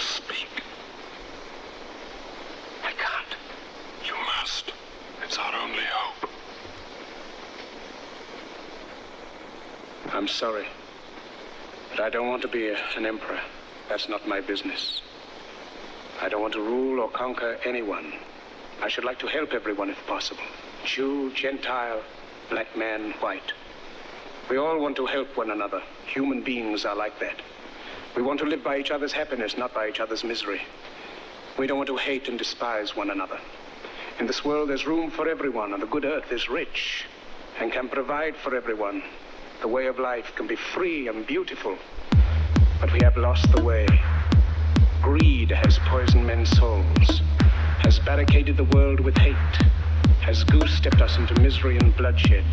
speak. I can't. You must. It's our only hope. I'm sorry. But I don't want to be a, an emperor. That's not my business. I don't want to rule or conquer anyone. I should like to help everyone if possible. Jew, Gentile, black man, white. We all want to help one another. Human beings are like that. We want to live by each other's happiness, not by each other's misery. We don't want to hate and despise one another. In this world, there's room for everyone, and the good earth is rich and can provide for everyone. The way of life can be free and beautiful, but we have lost the way. Greed has poisoned men's souls, has barricaded the world with hate, has goose-stepped us into misery and bloodshed.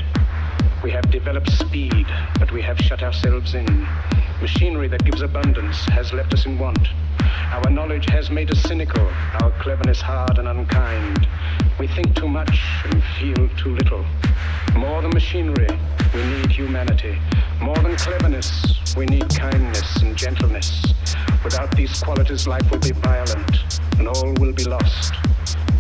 We have developed speed, but we have shut ourselves in. Machinery that gives abundance has left us in want. Our knowledge has made us cynical, our cleverness hard and unkind. We think too much and feel too little. More than machinery, we need humanity. More than cleverness, we need kindness and gentleness. Without these qualities, life will be violent and all will be lost.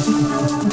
Thank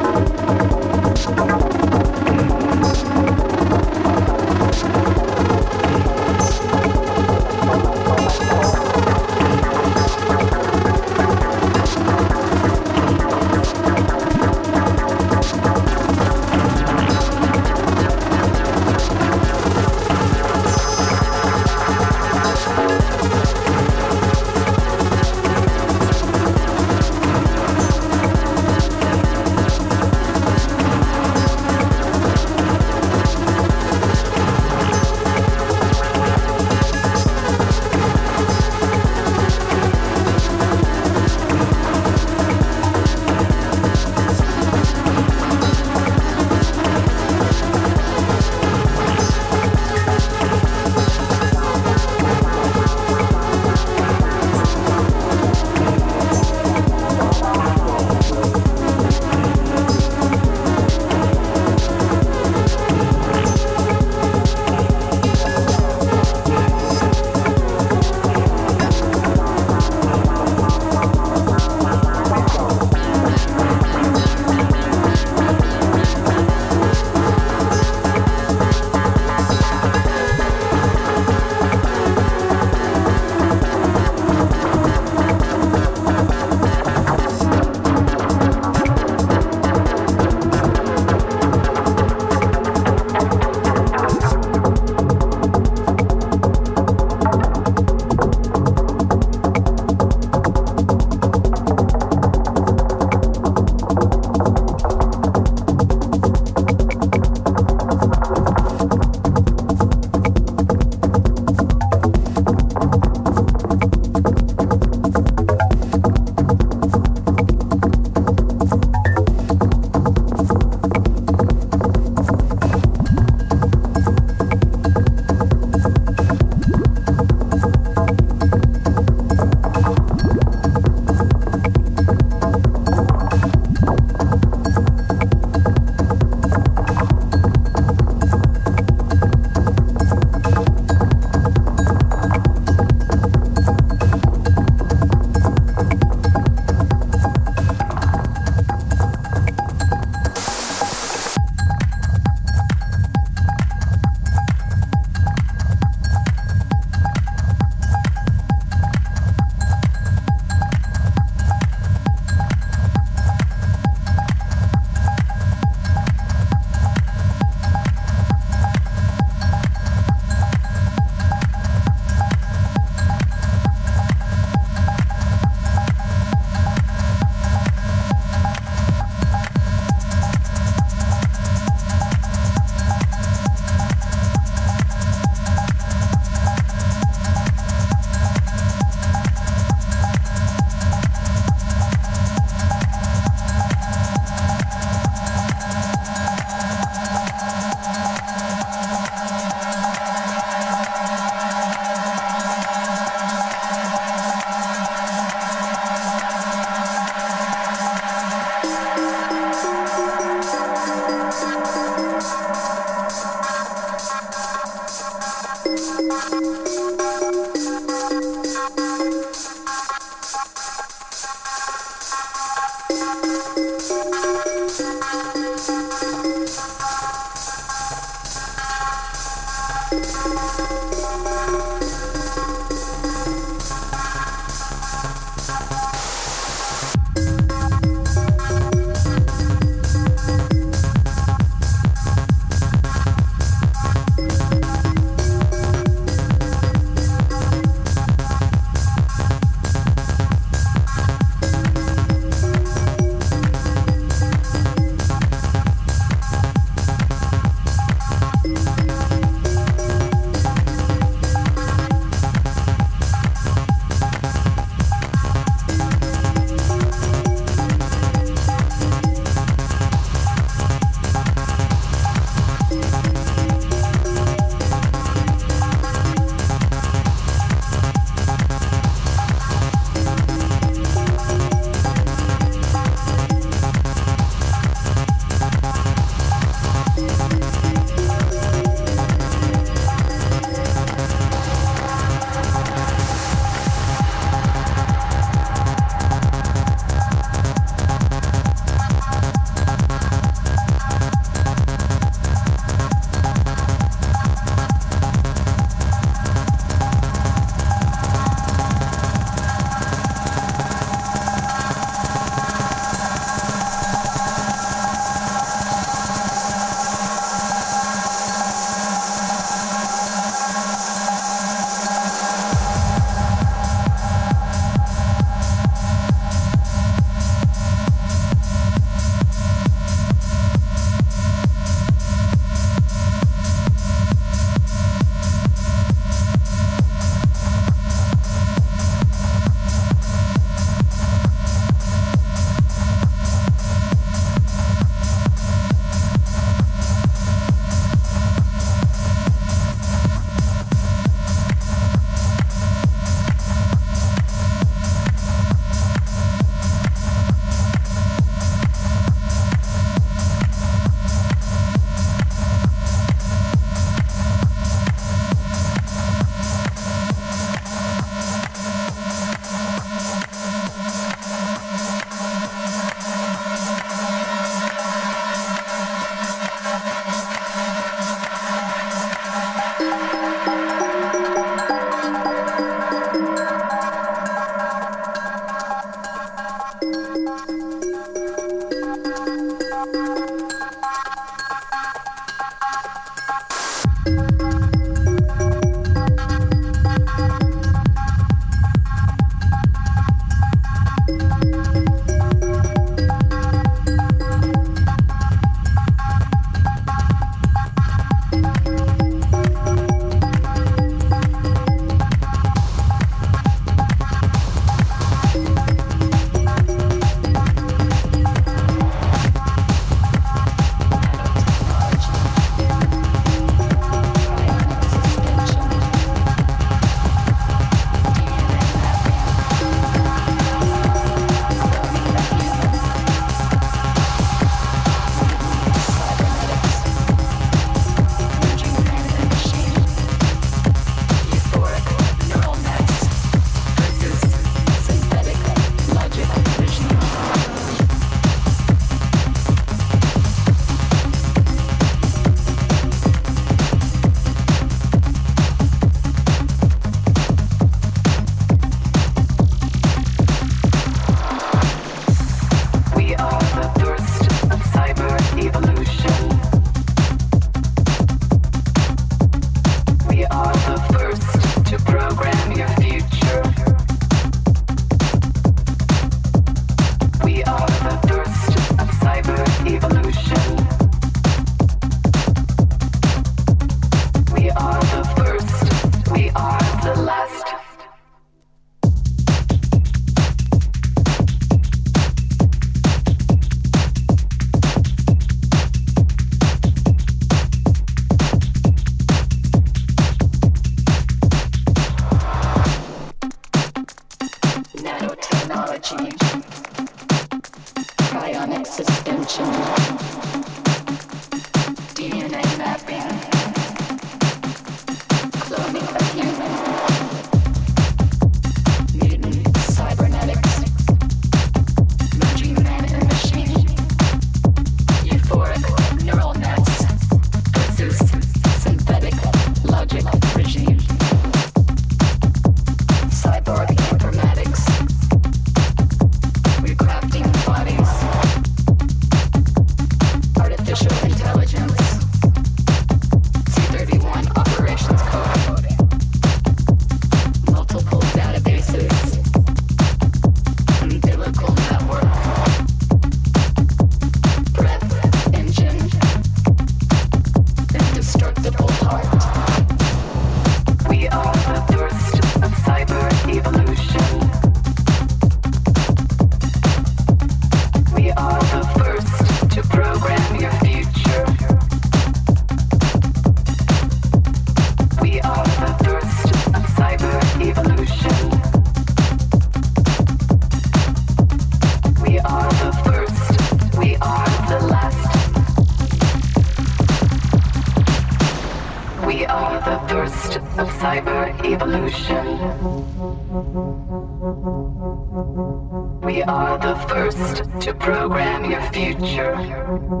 We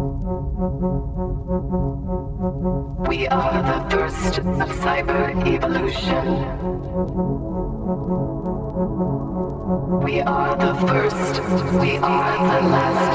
are the first of cyber evolution. We are the first, we are the last.